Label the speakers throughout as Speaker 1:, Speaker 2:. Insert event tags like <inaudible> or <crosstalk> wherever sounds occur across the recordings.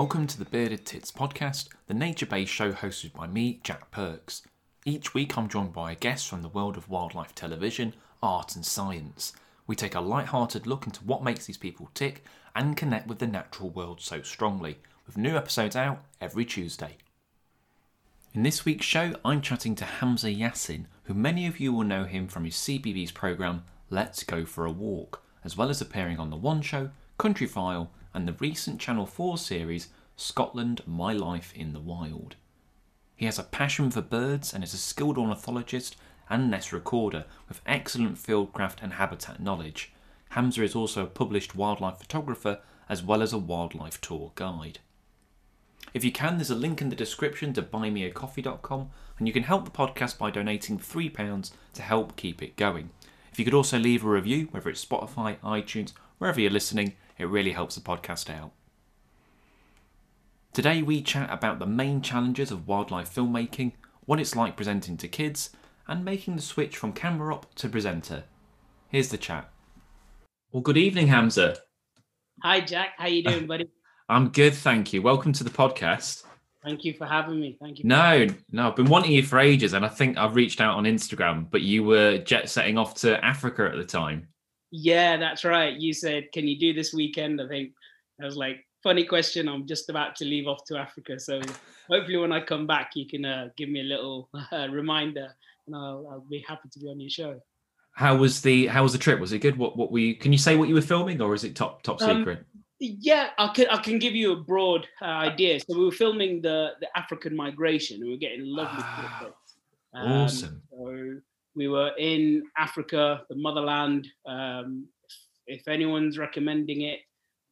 Speaker 1: Welcome to the Bearded Tits podcast, the nature based show hosted by me, Jack Perks. Each week I'm joined by a guest from the world of wildlife television, art, and science. We take a light hearted look into what makes these people tick and connect with the natural world so strongly, with new episodes out every Tuesday. In this week's show, I'm chatting to Hamza Yassin, who many of you will know him from his CBeebies programme Let's Go for a Walk, as well as appearing on The One Show, Countryfile, and the recent Channel 4 series Scotland My Life in the Wild. He has a passion for birds and is a skilled ornithologist and nest recorder with excellent fieldcraft and habitat knowledge. Hamza is also a published wildlife photographer as well as a wildlife tour guide. If you can, there's a link in the description to buymeacoffee.com and you can help the podcast by donating £3 to help keep it going. If you could also leave a review, whether it's Spotify, iTunes, wherever you're listening, it really helps the podcast out. Today we chat about the main challenges of wildlife filmmaking, what it's like presenting to kids, and making the switch from camera op to presenter. Here's the chat. Well, good evening, Hamza.
Speaker 2: Hi, Jack. How you doing, <laughs> buddy?
Speaker 1: I'm good, thank you. Welcome to the podcast.
Speaker 2: Thank you for having me. Thank you.
Speaker 1: No, no, I've been wanting you for ages, and I think I've reached out on Instagram, but you were jet setting off to Africa at the time.
Speaker 2: Yeah, that's right. You said, "Can you do this weekend?" I think I was like, "Funny question. I'm just about to leave off to Africa, so hopefully when I come back, you can uh, give me a little <laughs> uh, reminder, and I'll, I'll be happy to be on your show."
Speaker 1: How was the How was the trip? Was it good? What What were you? Can you say what you were filming, or is it top top
Speaker 2: Um,
Speaker 1: secret?
Speaker 2: Yeah, I can I can give you a broad uh, idea. So we were filming the the African migration. We were getting lovely
Speaker 1: Ah.
Speaker 2: Um,
Speaker 1: awesome.
Speaker 2: So we were in Africa, the motherland. Um, if, if anyone's recommending it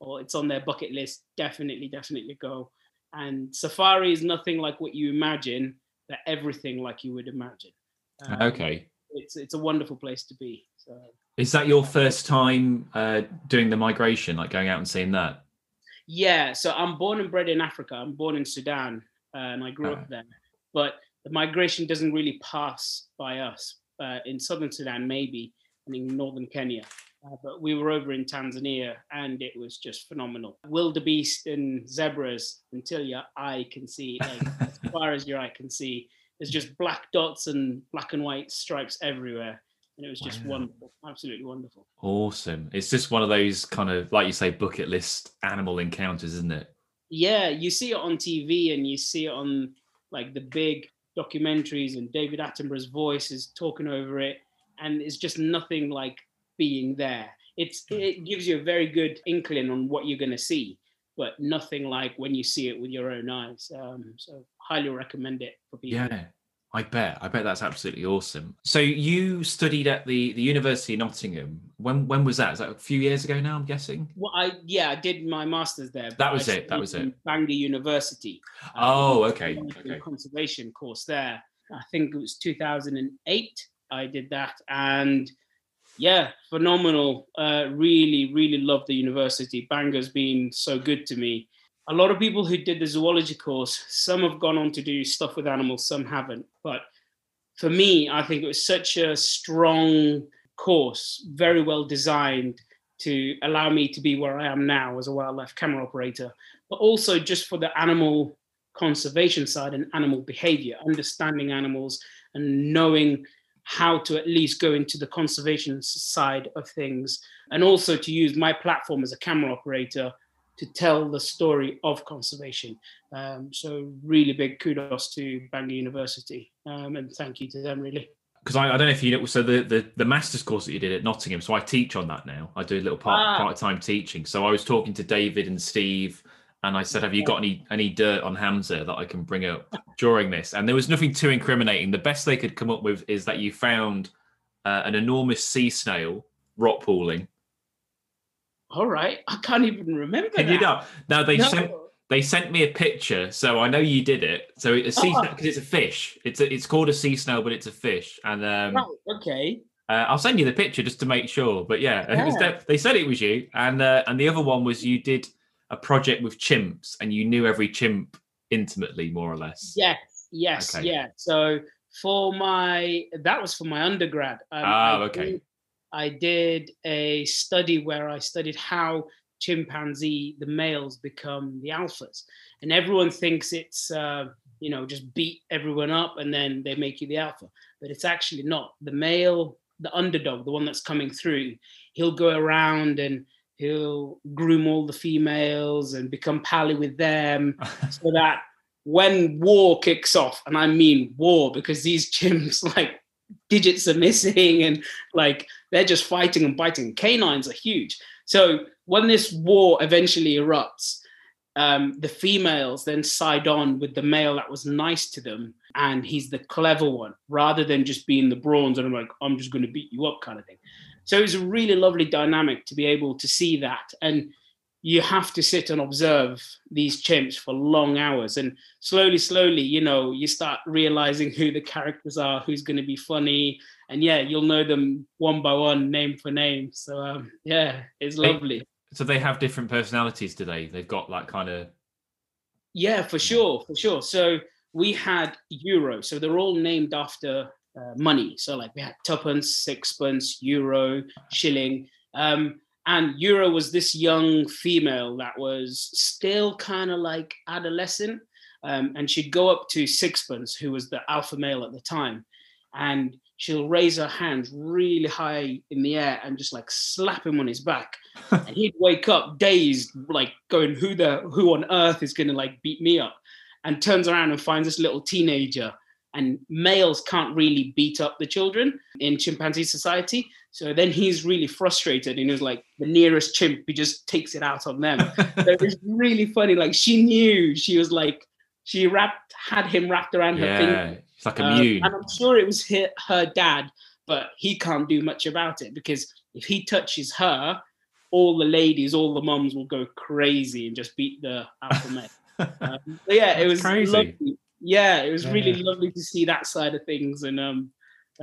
Speaker 2: or it's on their bucket list, definitely, definitely go. And safari is nothing like what you imagine. They're everything like you would imagine. Um,
Speaker 1: okay.
Speaker 2: It's it's a wonderful place to be. So
Speaker 1: Is that your first time uh, doing the migration, like going out and seeing that?
Speaker 2: yeah, so I'm born and bred in Africa. I'm born in Sudan, uh, and I grew
Speaker 1: Ah.
Speaker 2: up there. But the migration doesn't really pass by us. Uh, in southern Sudan, maybe, and in northern Kenya. Uh, but we were over in Tanzania, and it was just phenomenal. Wildebeest and zebras until your eye can see, like <laughs> as far as your eye can see. There's just black dots and black and white stripes everywhere, and it was just
Speaker 1: Wow.
Speaker 2: wonderful, absolutely wonderful.
Speaker 1: Awesome. It's just one of those kind of, like you say, bucket list animal encounters, isn't it?
Speaker 2: yeah you see it on tv and you see it on like the big documentaries and david attenborough's voice is talking over it and it's just nothing like being there. It's it gives you a very good inkling on what you're going to see but nothing like when you see it with your own eyes. Um, so highly recommend it for people.
Speaker 1: Yeah. I bet. I bet that's absolutely awesome. So you studied at the, the University of Nottingham. When when was that? Is that a few years ago now, I'm guessing?
Speaker 2: well, I yeah, I did my masters there.
Speaker 1: That was
Speaker 2: I
Speaker 1: it, that was it.
Speaker 2: Bangor University. um,
Speaker 1: Oh, okay,
Speaker 2: a
Speaker 1: okay.
Speaker 2: Conservation course there. I think it was 2008. I did that, and yeah, phenomenal. Uh, really, really loved the university. Bangor's been so good to me. A lot of people who did the zoology course, some have gone on to do stuff with animals, some haven't. But for me, I think it was such a strong course, very well designed to allow me to be where I am now as a wildlife camera operator, but also just for the animal conservation side and animal behavior, understanding animals and knowing how to at least go into the conservation side of things, and also to use my platform as a camera operator to tell the story of conservation. Um, so really big kudos to Bangor University, um, and thank you to them really.
Speaker 1: Because I, I don't know if you know, so the, the the master's course that you did at Nottingham, so I teach on that now. I do a little part
Speaker 2: Ah.
Speaker 1: part time teaching. So I was talking to David and Steve, and I said, "Have you got any any dirt on Hamza that I can bring up during this?" And there was nothing too incriminating. The best they could come up with is that you found uh, an enormous sea snail rock pooling.
Speaker 2: All right, I can't even remember.
Speaker 1: Can you
Speaker 2: that.
Speaker 1: not? Now they
Speaker 2: No.
Speaker 1: sent they sent me a picture, so I know you did it. So a sea
Speaker 2: Oh.
Speaker 1: because it's a fish. It's a, it's called a sea snail, but it's a fish. And um,
Speaker 2: Right, okay.
Speaker 1: Uh, I'll send you the picture just to make sure. But yeah, it was
Speaker 2: Yeah.
Speaker 1: they said it was you, and uh, and the other one was you did a project with chimps, and you knew every chimp intimately, more or less.
Speaker 2: Yes, yes,
Speaker 1: Okay.
Speaker 2: yeah. So for my that was for my undergrad. Um,
Speaker 1: Ah,
Speaker 2: I
Speaker 1: okay.
Speaker 2: did- I did a study where I studied how chimpanzee, the males become the alphas, and everyone thinks it's uh, you know just beat everyone up and then they make you the alpha, but it's actually not. The male, the underdog, the one that's coming through, he'll go around and he'll groom all the females and become pally with them, <laughs> so that when war kicks off, and I mean war because these <laughs> chimps like digits are missing and like they're just fighting and biting. Canines are huge. So when this war eventually erupts, um, the females then side on with the male that was nice to them, and he's the clever one, rather than just being the brawns and I'm like, I'm just going to beat you up kind of thing. So it was a really lovely dynamic to be able to see that. And you have to sit and observe these chimps for long hours. And slowly slowly you know you start realizing who the characters are who's going to be funny. And yeah you'll know them one by one name for name. So um, yeah it's lovely.
Speaker 1: So they have different personalities today they've got like kind of
Speaker 2: yeah for sure for sure. So we had euro. So they're all named after uh, money. So like we had tuppence sixpence euro shilling. Um, and Euro was this young female that was still kind of like adolescent. Um, and she'd go up to Sixpence, who was the alpha male at the time, and she'll raise her hands really high in the air and just like slap him on his back. <laughs> and he'd wake up dazed, like going, Who the who on earth is gonna like beat me up? And turns around and finds this little teenager. And males can't really beat up the children in chimpanzee society. So then he's really frustrated and he was like, the nearest chimp, he just takes it out on them. <laughs> so it was really funny. Like she knew she was like, she wrapped, had him wrapped around
Speaker 1: yeah,
Speaker 2: her finger.
Speaker 1: It's like immune.
Speaker 2: Um, and I'm sure it was her, her dad, but he can't do much about it because if he touches her, all the ladies, all the mums will go crazy and just beat the alpha <laughs> male. um, yeah, it was crazy. lovely. Yeah, it was yeah. really lovely to see that side of things. And um,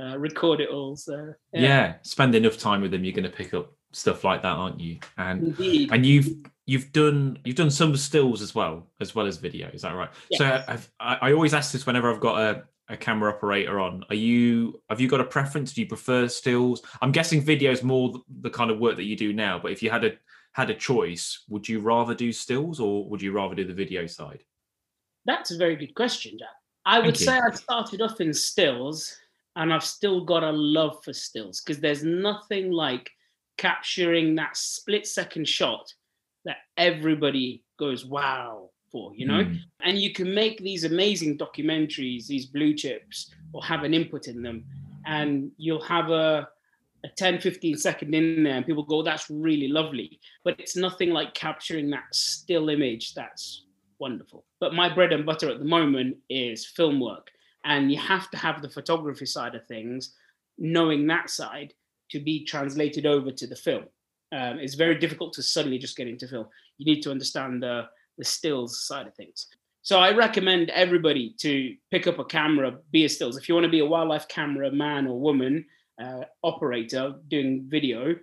Speaker 2: uh, record it all. So
Speaker 1: yeah. yeah. spend enough time with them, you're going to pick up stuff like that, aren't you? And
Speaker 2: Indeed.
Speaker 1: and you've you've done you've done some stills as well as well as video. Is that right? Yes. So I've, I, I always ask this whenever I've got a a camera operator on are you have you got a preference do you prefer stills i'm guessing video is more the kind of work that you do now but if you had a had a choice would you rather do stills or would you rather do the video side
Speaker 2: that's a very good question jack i would say i started off in stills and I've still got a love for stills because there's nothing like capturing that split second shot that everybody goes wow for, you know? Mm. And you can make these amazing documentaries, these blue chips, or have an input in them, and you'll have a a 10 15 second in there and people go that's really lovely but it's nothing like capturing that still image that's wonderful. But my bread and butter at the moment is film work. And you have to have the photography side of things knowing that side to be translated over to the film. Um, it's very difficult to suddenly just get into film. You need to understand the the stills side of things. So i recommend everybody to pick up a camera be a stills. If you want to be a wildlife camera man or woman uh, operator doing video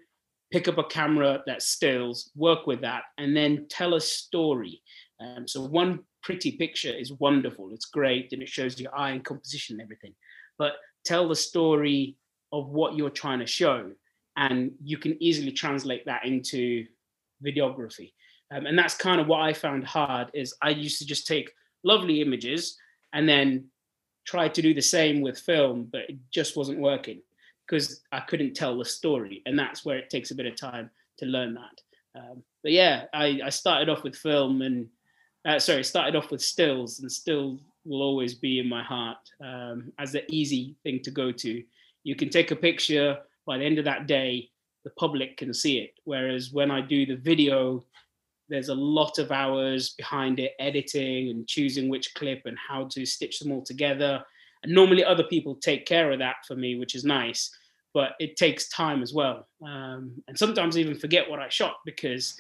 Speaker 2: pick up a camera that stills work with that and then tell a story um, so one pretty picture is wonderful. It's great and it shows your eye and composition and everything. But tell the story of what you're trying to show, and you can easily translate that into videography. Um, and that's kind of what I found hard. Is I used to just take lovely images and then try to do the same with film, but it just wasn't working because I couldn't tell the story, and that's where it takes a bit of time to learn that. Um, but yeah, I, I started off with film and uh, sorry, started off with stills, and still will always be in my heart um, as the easy thing to go to. You can take a picture by the end of that day, the public can see it. Whereas when I do the video, there's a lot of hours behind it, editing and choosing which clip and how to stitch them all together. And normally other people take care of that for me, which is nice, but it takes time as well. Um, and sometimes I even forget what I shot because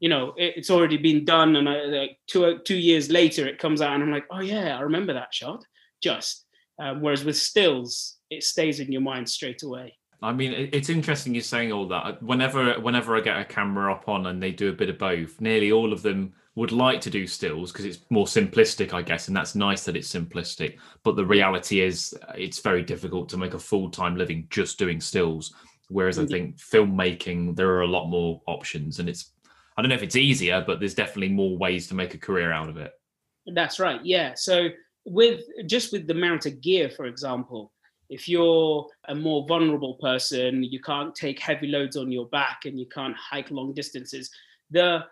Speaker 2: you know it, it's already been done and I, like two two years later it comes out and i'm like oh yeah i remember that shot just um, whereas with stills it stays in your mind straight away
Speaker 1: I mean, it's interesting you're saying all that. Whenever, whenever I get a camera up on and they do a bit of both, nearly all of them would like to do stills because it's more simplistic, I guess, and that's nice that it's simplistic. But the reality is, it's very difficult to make a full time living just doing stills. Whereas I think filmmaking, there are a lot more options, and it's I don't know if it's easier, but there's definitely more ways to make a career out of it.
Speaker 2: That's right. Yeah. So with just with the amount of gear, for example, if you're a more vulnerable person, you can't take heavy loads on your back and you can't hike long distances. The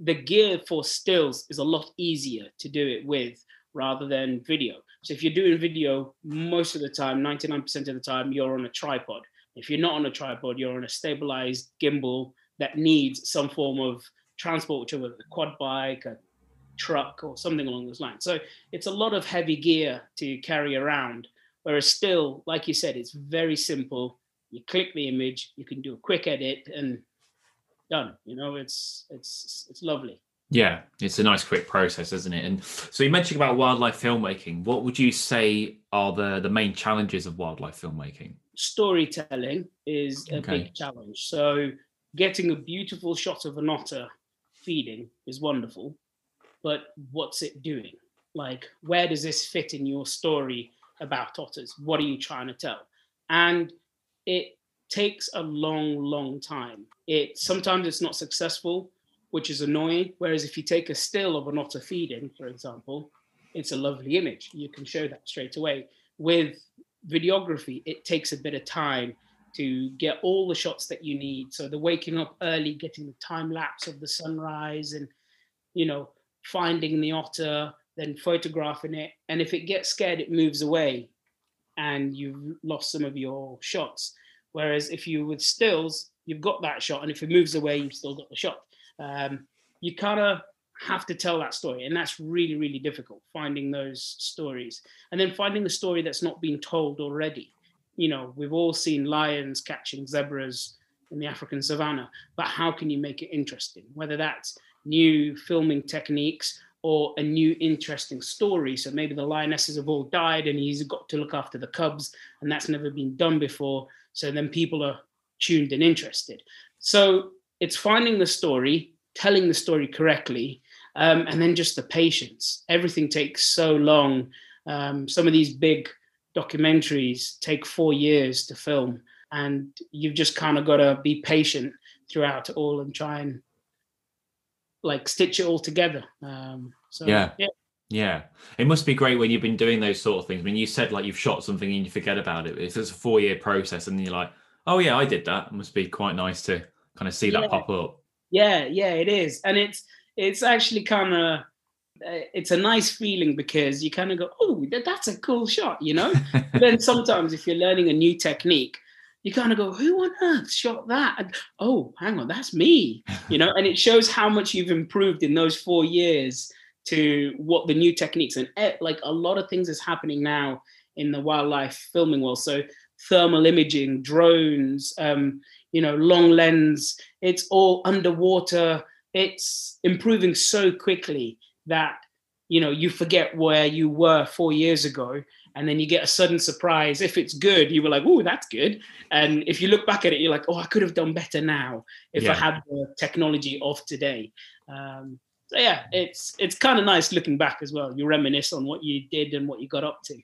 Speaker 2: the gear for stills is a lot easier to do it with rather than video. So if you're doing video, most of the time, 99% of the time, you're on a tripod. If you're not on a tripod, you're on a stabilized gimbal that needs some form of transport, which is a quad bike, a truck, or something along those lines. So it's a lot of heavy gear to carry around. Whereas still, like you said, it's very simple. You click the image, you can do a quick edit, and done. You know, it's it's it's lovely.
Speaker 1: Yeah, it's a nice quick process, isn't it? And so you mentioned about wildlife filmmaking. What would you say are the the main challenges of wildlife filmmaking?
Speaker 2: Storytelling is a okay. big challenge. So getting a beautiful shot of an otter feeding is wonderful, but what's it doing? Like, where does this fit in your story about otters? What are you trying to tell? And it takes a long, long time. It sometimes it's not successful, which is annoying. Whereas if you take a still of an otter feeding, for example, it's a lovely image. You can show that straight away. With videography, it takes a bit of time to get all the shots that you need. So the waking up early, getting the time lapse of the sunrise, and you know, finding the otter, then photographing it. And if it gets scared, it moves away, and you've lost some of your shots. Whereas if you with stills, you've got that shot, and if it moves away, you've still got the shot. Um, you kind of have to tell that story, and that's really, really difficult finding those stories, and then finding the story that's not been told already. You know, we've all seen lions catching zebras in the African savannah, but how can you make it interesting? Whether that's new filming techniques or a new interesting story. So maybe the lionesses have all died and he's got to look after the cubs, and that's never been done before. So then people are tuned and interested. So it's finding the story, telling the story correctly, um, and then just the patience. Everything takes so long. Um, some of these big documentaries take four years to film, and you've just kind of got to be patient throughout it all and try and like stitch it all together. Um, so
Speaker 1: yeah. yeah. Yeah, it must be great when you've been doing those sort of things. I mean, you said like you've shot something and you forget about it, if it's a four-year process and you're like, "Oh yeah, I did that," it must be quite nice to kind of see that pop up.
Speaker 2: Yeah, yeah, it is, and it's it's actually kind of it's a nice feeling because you kind of go, oh, that, that's a cool shot, you know. <laughs> then sometimes if you're learning a new technique, you kind of go, who on earth shot that? And, oh, hang on, that's me, you know. and it shows how much you've improved in those four years to what the new techniques and eh, like a lot of things is happening now in the wildlife filming world. So thermal imaging, drones, um, you know, long lens. It's all underwater. It's improving so quickly that you know you forget where you were four years ago, and then you get a sudden surprise. If it's good, you were like, "Oh, that's good," and if you look back at it, you're like, "Oh, I could have done better now if yeah. I had the technology of today." Um, so yeah, it's it's kind of nice looking back as well. You reminisce on what you did and what you got up to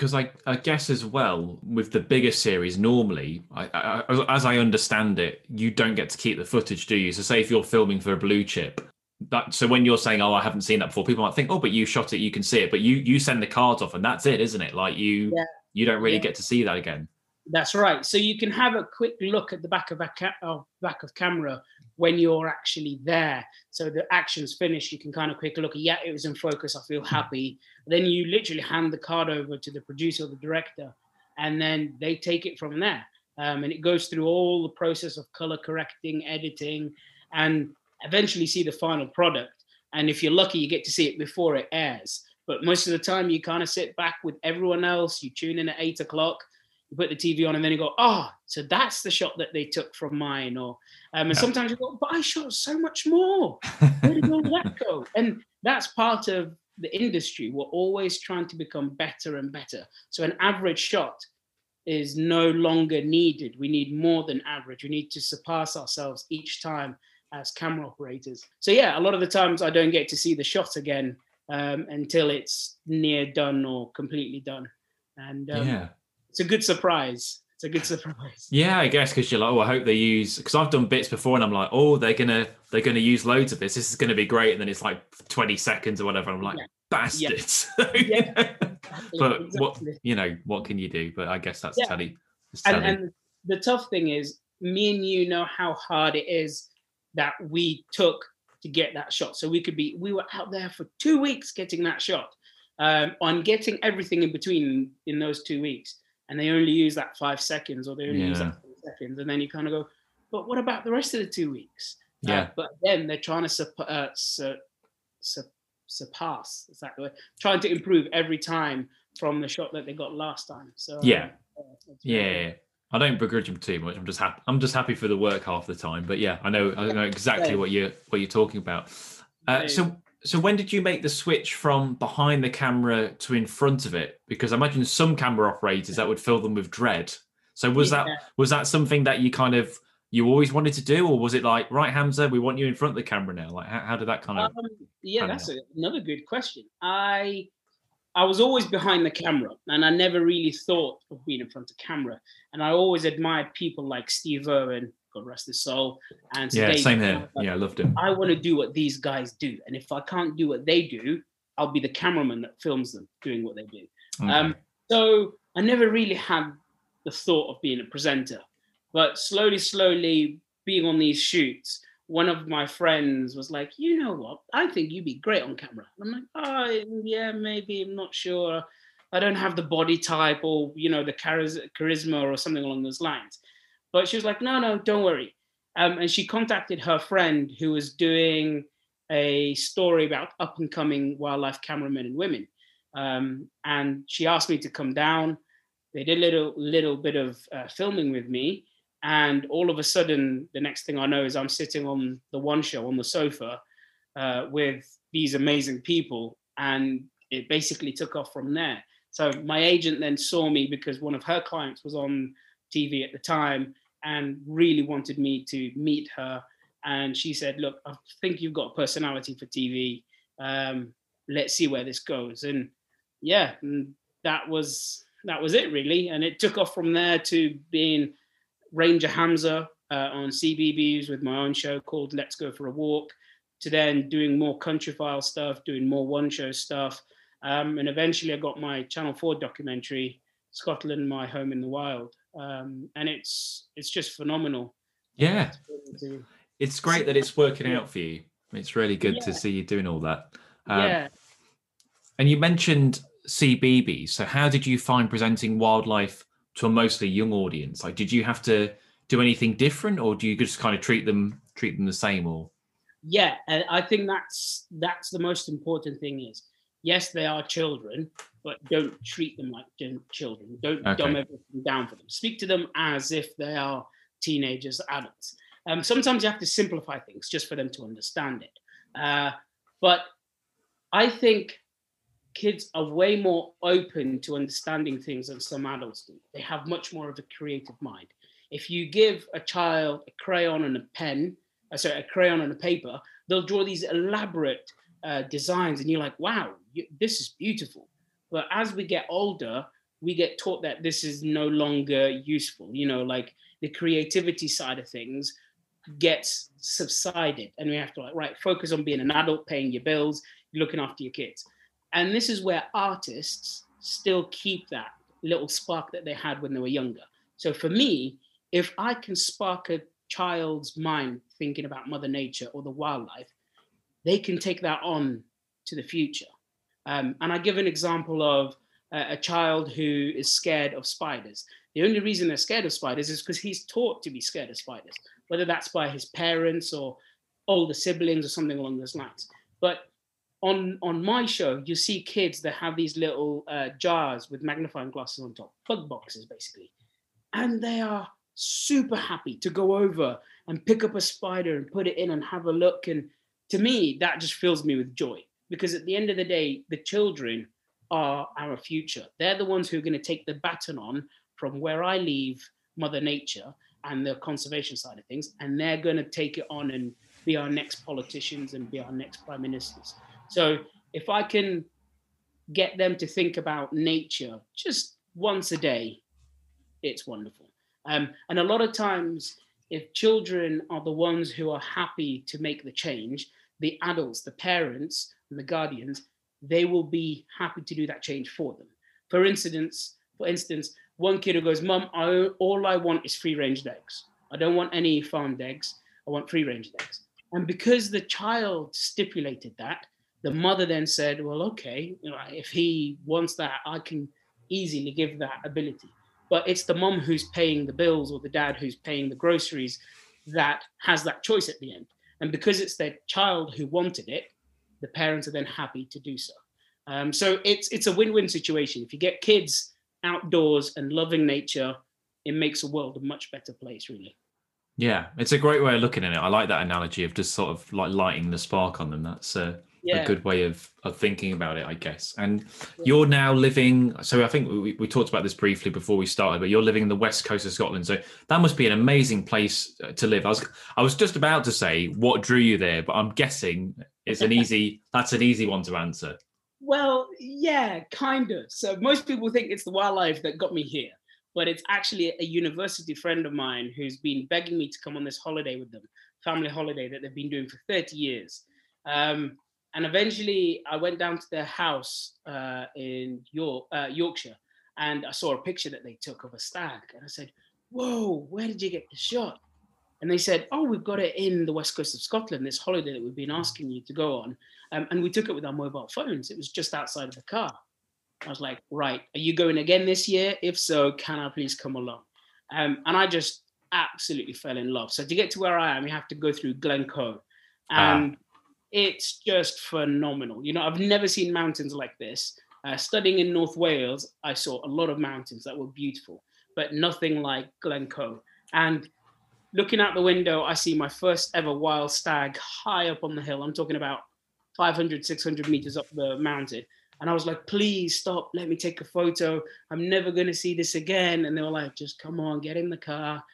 Speaker 1: because I, I, guess as well with the bigger series normally I, I, as i understand it you don't get to keep the footage do you so say if you're filming for a blue chip that so when you're saying oh i haven't seen that before people might think oh but you shot it you can see it but you you send the cards off and that's it isn't it like you yeah. you don't really yeah. get to see that again
Speaker 2: that's right so you can have a quick look at the back of a ca- of back of camera when you're actually there. So the action's finished, you can kind of quick look yeah, it was in focus, I feel happy. Then you literally hand the card over to the producer or the director, and then they take it from there. Um, and it goes through all the process of color correcting, editing, and eventually see the final product. And if you're lucky, you get to see it before it airs. But most of the time, you kind of sit back with everyone else. You tune in at eight o'clock, you put the TV on and then you go, oh, so that's the shot that they took from mine. Or um, and sometimes you go, but I shot so much more. Where did all that go? <laughs> And that's part of the industry. We're always trying to become better and better. So an average shot is no longer needed. We need more than average. We need to surpass ourselves each time as camera operators. So yeah, a lot of the times I don't get to see the shot again um, until it's near done or completely done. And um, yeah it's a good surprise. it's a good <laughs> surprise.
Speaker 1: Yeah, I guess because you're like, oh, I hope they use because I've done bits before and I'm like, oh, they're gonna they're gonna use loads of this. This is gonna be great, and then it's like 20 seconds or whatever. I'm like,
Speaker 2: Yeah.
Speaker 1: bastards. <laughs>
Speaker 2: Yeah.
Speaker 1: but what you know, what can you do? But I guess that's
Speaker 2: Yeah.
Speaker 1: telly.
Speaker 2: And,
Speaker 1: telly.
Speaker 2: and the tough thing is me and you know how hard it is that we took to get that shot. So we could be we were out there for two weeks getting that shot um, on getting everything in between in those two weeks. And they only use that five seconds or they only use that four seconds. And then you kind of go but what about the rest of the two weeks? Uh,
Speaker 1: Yeah.
Speaker 2: but then they're trying to sup- uh, su- su- surpass is that the way? Trying to improve every time from the shot that they got last time. So
Speaker 1: Yeah.
Speaker 2: uh,
Speaker 1: Yeah, I don't begrudge him too much. I'm just happy. I'm just happy for the work half the time. But yeah, I know. I know exactly what you're what you're talking about. Uh, so so when did you make the switch from behind the camera to in front of it? Because I imagine some camera operators that would fill them with dread. So was that was that something that you kind of you always wanted to do, or was it like right, Hamza, we want you in front of the camera now? Like how, how did that kind of?
Speaker 2: Um, yeah, that's a, another good question. I I was always behind the camera, and I never really thought of being in front of camera. And I always admired people like Steve Irwin, God rest his soul, and
Speaker 1: yeah, same here. Yeah, I loved him.
Speaker 2: I want to do what these guys do, and if I can't do what they do, I'll be the cameraman that films them doing what they do. Um, so I never really had the thought of being a presenter, but slowly, slowly being on these shoots, one of my friends was like, "You know what? I think you'd be great on camera." And I'm like, "Oh, yeah, maybe. I'm not sure. I don't have the body type or you know the charis- charisma or something along those lines." But she was like, "No, no, don't worry." Um, and she contacted her friend who was doing a story about up and coming wildlife cameramen and women um, and she asked me to come down. They did a little little bit of uh, filming with me, and all of a sudden, the next thing I know is I'm sitting on the one show on the sofa uh, with these amazing people, and it basically took off from there. So my agent then saw me because one of her clients was on TV at the time and really wanted me to meet her. And she said, "Look, I think you've got a personality for TV. Um, let's see where this goes." And yeah, that was that was it really, and it took off from there to being Ranger Hamza uh, on CBeebies with my own show called Let's Go for a Walk, to then doing more Countryfile stuff, doing more one show stuff, um, and eventually I got my Channel Four documentary, Scotland, My Home in the Wild, um, and it's it's just phenomenal.
Speaker 1: yeah,
Speaker 2: To-
Speaker 1: it's great that it's working out for you. It's really good to see you doing all that. Um,
Speaker 2: yeah,
Speaker 1: And you mentioned CBB. So how did you find presenting wildlife to a mostly young audience? Like, did you have to do anything different, or do you just kind of treat them treat them the same? Or
Speaker 2: yeah and i think that's that's the most important thing is yes they are children but don't treat them like children don't
Speaker 1: Okay.
Speaker 2: dumb everything down for them speak to them as if they are teenagers adults um, sometimes you have to simplify things just for them to understand it uh, but i think kids are way more open to understanding things than some adults do they have much more of a creative mind if you give a child a crayon and a pen uh, sorry, a crayon and a paper, they'll draw these elaborate uh, designs, and you're like, wow, you, this is beautiful. But as we get older, we get taught that this is no longer useful. You know, like the creativity side of things gets subsided, and we have to like, right, focus on being an adult, paying your bills, looking after your kids. And this is where artists still keep that little spark that they had when they were younger. So for me, if I can spark a child's mind thinking about Mother Nature or the wildlife, they can take that on to the future. Um, and I give an example of a child who is scared of spiders. The only reason they're scared of spiders is because he's taught to be scared of spiders, whether that's by his parents or older siblings or something along those lines. But on on my show, you see kids that have these little uh, jars with magnifying glasses on top, bug boxes basically, and they are super happy to go over and pick up a spider and put it in and have a look. And to me, that just fills me with joy because at the end of the day, the children are our future. They're the ones who are going to take the baton on from where I leave Mother Nature and the conservation side of things, and they're going to take it on and be our next politicians and be our next prime ministers. So if I can get them to think about nature just once a day, it's wonderful. Um, and a lot of times, if children are the ones who are happy to make the change, the adults, the parents, and the guardians, they will be happy to do that change for them. For instance, for instance, one kid who goes, "Mum, all I want is free-range eggs. I don't want any farmed eggs. I want free-range eggs." And because the child stipulated that, the mother then said, "Well, okay, you know, if he wants that, I can easily give that ability." But it's the mom who's paying the bills or the dad who's paying the groceries that has that choice at the end. And because it's their child who wanted it, the parents are then happy to do so. Um, so it's it's a win-win situation. If you get kids outdoors and loving nature, it makes the world a much better place, really.
Speaker 1: Yeah, it's a great way of looking at it. I like that analogy of just sort of like lighting the spark on them. That's uh, yeah. a good way of, of thinking about it, I guess. And you're now living. So I think we, we talked about this briefly before we started, but you're living in the west coast of Scotland. So that must be an amazing place uh, to live. I was I was just about to say what drew you there, but I'm guessing it's an easy. <laughs> that's an easy one to answer.
Speaker 2: Well, yeah, kind of. So most people think it's the wildlife that got me here, but it's actually a university friend of mine who's been begging me to come on this holiday with them, family holiday that they've been doing for 30 years. Um, and eventually, I went down to their house uh, in York, uh, Yorkshire, and I saw a picture that they took of a stag, and I said, "Whoa, where did you get the shot?" And they said, "Oh, we've got it in the west coast of Scotland. This holiday that we've been asking you to go on." Um, and we took it with our mobile phones. It was just outside of the car. I was like, right, are you going again this year? If so, can I please come along? Um, and I just absolutely fell in love. So to get to where I am, you have to go through Glencoe. Ah. It's just phenomenal. You know, I've never seen mountains like this. Uh, studying in North Wales, I saw a lot of mountains that were beautiful, but nothing like Glencoe. And looking out the window, I see my first ever wild stag high up on the hill. I'm talking about 500, 600 meters up the mountain. And I was like, please stop, let me take a photo. I'm never going to see this again. And they were like, just come on, get in the car,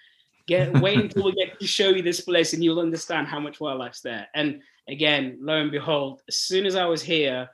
Speaker 2: get wait until we get to show you this place and you'll understand how much wildlife's there. And again, lo and behold, as soon as I was here,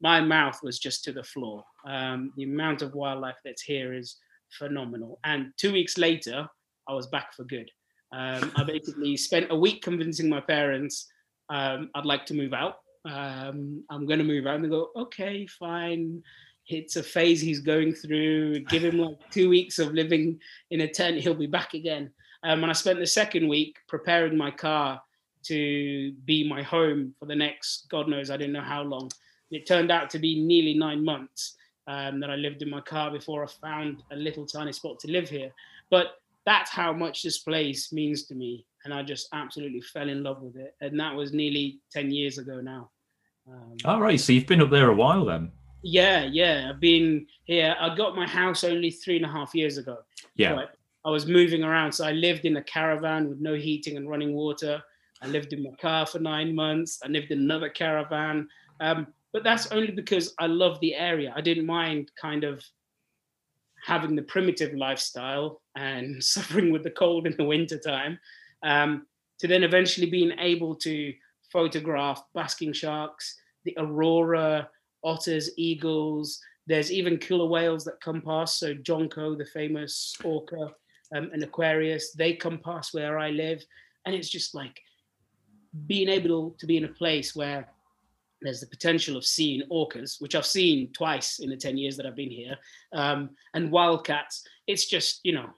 Speaker 2: my mouth was just to the floor. Um, the amount of wildlife that's here is phenomenal. And two weeks later, I was back for good. Um, I basically spent a week convincing my parents um, I'd like to move out um, I'm going to move out. And they go, okay, fine. It's a phase he's going through. Give him like two weeks of living in a tent. He'll be back again. Um, and I spent the second week preparing my car to be my home for the next, God knows, I didn't know how long. It turned out to be nearly nine months um, that I lived in my car before I found a little tiny spot to live here. But that's how much this place means to me. And I just absolutely fell in love with it. And that was nearly 10 years ago now.
Speaker 1: Um, All right, so you've been up there a while then.
Speaker 2: Yeah, yeah. I've been here. I got my house only three and a half years ago.
Speaker 1: Yeah.
Speaker 2: I was moving around. So I lived in a caravan with no heating and running water. I lived in my car for nine months. I lived in another caravan. Um, but that's only because I love the area. I didn't mind kind of having the primitive lifestyle and <laughs> suffering with the cold in the wintertime, um, to then eventually being able to photograph basking sharks, the aurora, otters, eagles. There's even killer whales that come past. So John Coe, the famous orca, um, and Aquarius, they come past where I live, and it's just like being able to be in a place where there's the potential of seeing orcas, which I've seen twice in the 10 years that I've been here, um, and wildcats. It's just, you know,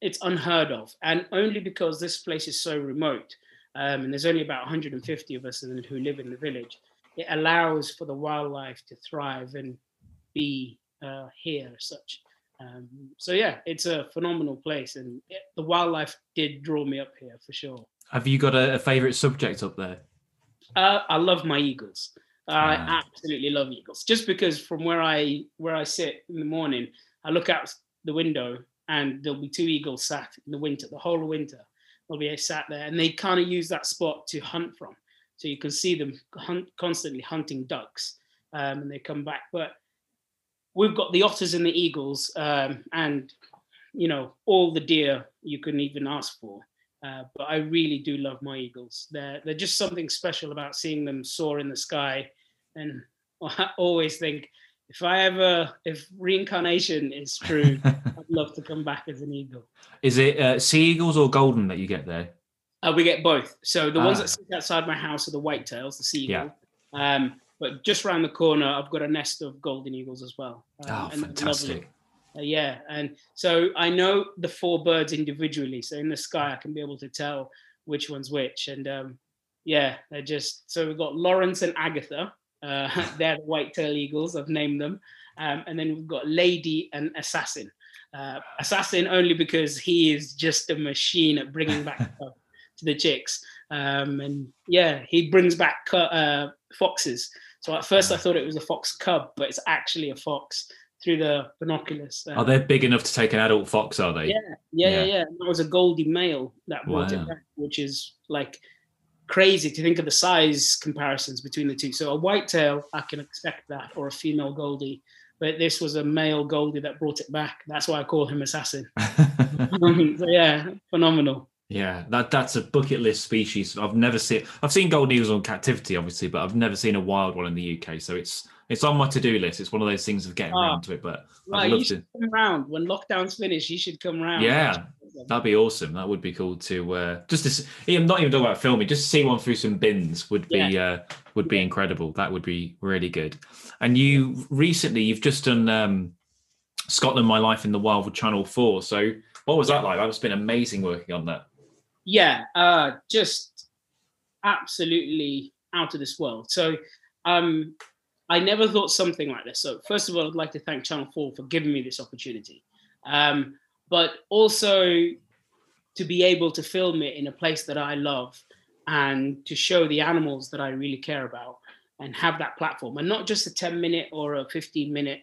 Speaker 2: it's unheard of. And only because this place is so remote, um, and there's only about 150 of us who live in the village. It allows for the wildlife to thrive and be uh, here as such. Um, so yeah, it's a phenomenal place, and it, the wildlife did draw me up here for sure.
Speaker 1: Have you got a, a favorite subject up there?
Speaker 2: Uh, I love my eagles. I ah. absolutely love eagles. Just because from where I where I sit in the morning, I look out the window and there'll be two eagles sat in the winter, the whole winter, they'll be sat there and they kind of use that spot to hunt from. So you can see them hunt, constantly hunting ducks um, and they come back. But we've got the otters and the eagles um, and, you know, all the deer you can even ask for. Uh, but I really do love my eagles. They're, they're just something special about seeing them soar in the sky. And I <laughs> always think if I ever, if reincarnation is true, <laughs> I'd love to come back as an eagle.
Speaker 1: Is it uh, sea eagles or golden that you get there?
Speaker 2: Uh, we get both. So the ones
Speaker 1: Ah.
Speaker 2: that sit outside my house are the whitetails, the sea
Speaker 1: Yeah.
Speaker 2: eagle. Um, but just around the corner, I've got a nest of golden eagles as well. Um,
Speaker 1: Oh, fantastic.
Speaker 2: Uh, yeah, and so I know the four birds individually. So in the sky, I can be able to tell which one's which. And um, yeah, they're just so we've got Lawrence and Agatha. Uh, <laughs> they're the white-tailed eagles. I've named them. Um, and then we've got Lady and Assassin. Uh, assassin only because he is just a machine at bringing back <laughs> to the chicks. Um, and yeah, he brings back uh, foxes. So at first I thought it was a fox cub, but it's actually a fox through the binoculars.
Speaker 1: Uh, oh, are they big enough to take an adult fox? Are they?
Speaker 2: Yeah, yeah,
Speaker 1: Yeah.
Speaker 2: yeah, yeah. That was a Goldie male that brought
Speaker 1: Wow.
Speaker 2: it back, which is like crazy to think of the size comparisons between the two. So a whitetail, I can expect that, or a female Goldie. But this was a male Goldie that brought it back. That's why I call him Assassin. <laughs> <laughs> so yeah, phenomenal.
Speaker 1: Yeah, that that's a bucket list species. I've never seen. I've seen golden eagles on captivity, obviously, but I've never seen a wild one in the UK. So it's it's on my to do list. It's one of those things of getting
Speaker 2: Ah.
Speaker 1: around to it. But I'd love to.
Speaker 2: come round when lockdown's finished. You should come round.
Speaker 1: Yeah, that'd be awesome. That would be cool to uh, just to, even not even talking about filming, just to see one through some bins would be uh, would be
Speaker 2: Yeah.
Speaker 1: incredible. That would be really good. And you recently you've just done um, Scotland, My Life in the Wild with Channel Four. So what was that like? That must have been amazing working on that.
Speaker 2: Yeah uh just absolutely out of this world. So um i never thought something like this. So first of all i'd like to thank channel 4 for giving me this opportunity. Um but also to be able to film it in a place that i love and to show the animals that i really care about and have that platform. And not just a 10 minute or a 15 minute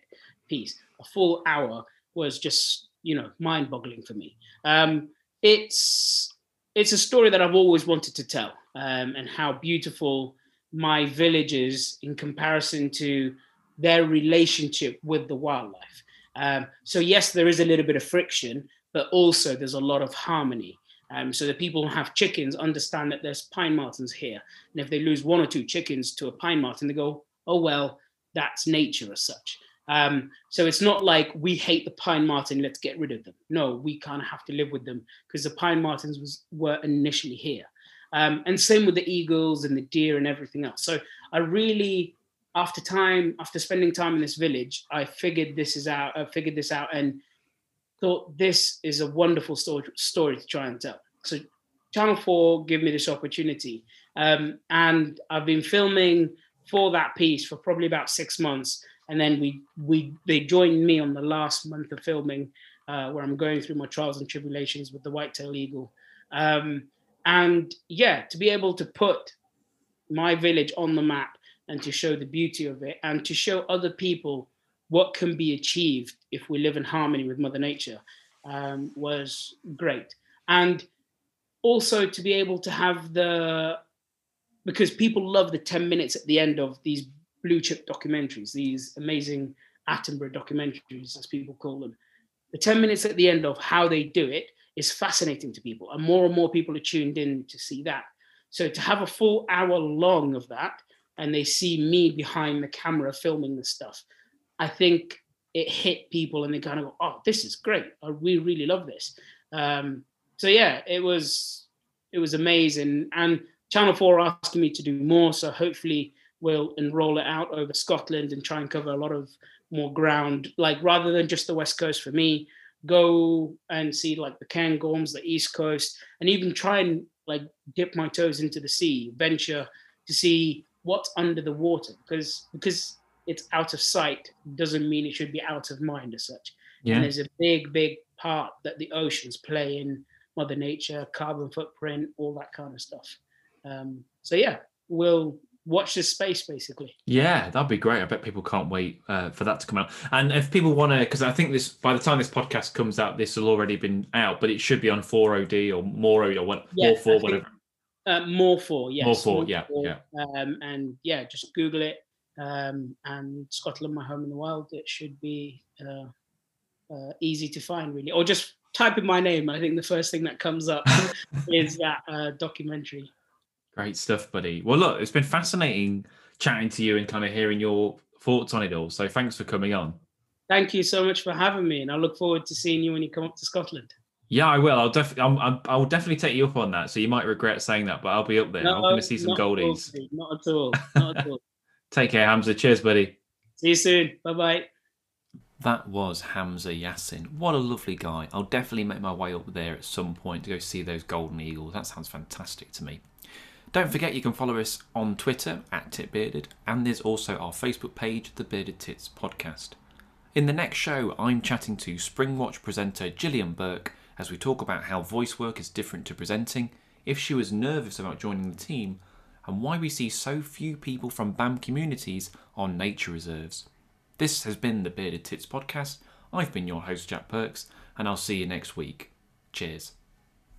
Speaker 2: piece. A full hour was just you know mind boggling for me. Um it's it's a story that I've always wanted to tell, um, and how beautiful my village is in comparison to their relationship with the wildlife. Um, so yes, there is a little bit of friction, but also there's a lot of harmony. Um, so the people who have chickens understand that there's pine martens here, and if they lose one or two chickens to a pine marten, they go, "Oh well, that's nature as such." Um, so it's not like we hate the pine marten, let's get rid of them. No, we kind of have to live with them because the pine martens was were initially here. Um, and same with the eagles and the deer and everything else. So I really, after time, after spending time in this village, I figured this is out. I figured this out and thought this is a wonderful story story to try and tell. So Channel Four gave me this opportunity, um, and I've been filming for that piece for probably about six months. And then we we they joined me on the last month of filming, uh, where I'm going through my trials and tribulations with the white-tailed eagle. Um, and yeah, to be able to put my village on the map and to show the beauty of it and to show other people what can be achieved if we live in harmony with Mother Nature um, was great. And also to be able to have the, because people love the 10 minutes at the end of these blue chip documentaries, these amazing Attenborough documentaries, as people call them. The 10 minutes at the end of how they do it is fascinating to people, and more and more people are tuned in to see that. So to have a full hour long of that, and they see me behind the camera filming the stuff, I think it hit people, and they kind of go, "Oh, this is great! We really love this." Um, so yeah, it was it was amazing, and Channel Four asking me to do more, so hopefully we'll roll it out over Scotland and try and cover a lot of more ground, like rather than just the west coast for me go and see like the Cairngorms, the East Coast, and even try and like dip my toes into the sea, venture to see what's under the water, because because it's out of sight doesn't mean it should be out of mind as such.
Speaker 1: Yeah.
Speaker 2: And there's a big, big part that the oceans play in Mother Nature, carbon footprint, all that kind of stuff. Um, so yeah, we'll watch this space basically.
Speaker 1: Yeah, that'd be great. I bet people can't wait uh, for that to come out. And if people want to, because I think this by the time this podcast comes out, this will already been out, but it should be on 4OD or more or what,
Speaker 2: Yeah,
Speaker 1: more
Speaker 2: I
Speaker 1: for
Speaker 2: think-
Speaker 1: whatever.
Speaker 2: Uh, more for yes,
Speaker 1: More for, yeah,
Speaker 2: yeah. Um, and yeah, just Google it. Um, and Scotland, my home in the wild. It should be uh, uh, easy to find, really, or just type in my name. I think the first thing that comes up <laughs> is that uh, documentary.
Speaker 1: Great stuff, buddy. Well, look, it's been fascinating chatting to you and kind of hearing your thoughts on it all. So thanks for coming on.
Speaker 2: Thank you so much for having me, and I look forward to seeing you when you come up to Scotland.
Speaker 1: Yeah, I will. I'll definitely. i will definitely take you up on that. So you might regret saying that, but I'll be up there. No, I'm going to see some goldies.
Speaker 2: not at all. Not at all. <laughs>
Speaker 1: Take care, Hamza. Cheers, buddy.
Speaker 2: See you soon. Bye bye.
Speaker 1: That was Hamza Yassin. What a lovely guy. I'll definitely make my way up there at some point to go see those golden eagles. That sounds fantastic to me. Don't forget you can follow us on Twitter at TitBearded, and there's also our Facebook page, The Bearded Tits Podcast. In the next show, I'm chatting to Springwatch presenter Gillian Burke as we talk about how voice work is different to presenting, if she was nervous about joining the team, and why we see so few people from BAME communities on nature reserves. This has been the Bearded Tits Podcast. I've been your host, Jack Perks, and I'll see you next week. Cheers.